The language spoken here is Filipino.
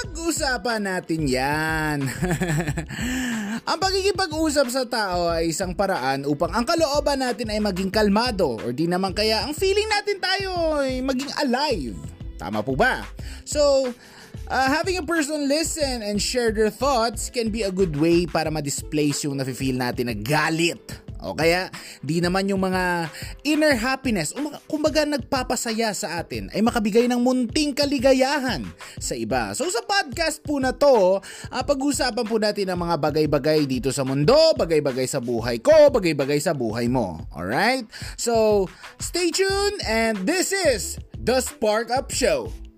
Pag-usapan natin yan. ang pagkikipag-usap sa tao ay isang paraan upang ang kalooban natin ay maging kalmado or di naman kaya ang feeling natin tayo ay maging alive. Tama po ba? So, Uh, having a person listen and share their thoughts can be a good way para ma-displace yung nafe-feel natin na galit. O kaya, di naman yung mga inner happiness, o kumbaga nagpapasaya sa atin, ay makabigay ng munting kaligayahan sa iba. So sa podcast po na to, uh, pag-usapan po natin ang mga bagay-bagay dito sa mundo, bagay-bagay sa buhay ko, bagay-bagay sa buhay mo. Alright? So, stay tuned and this is The Spark Up Show.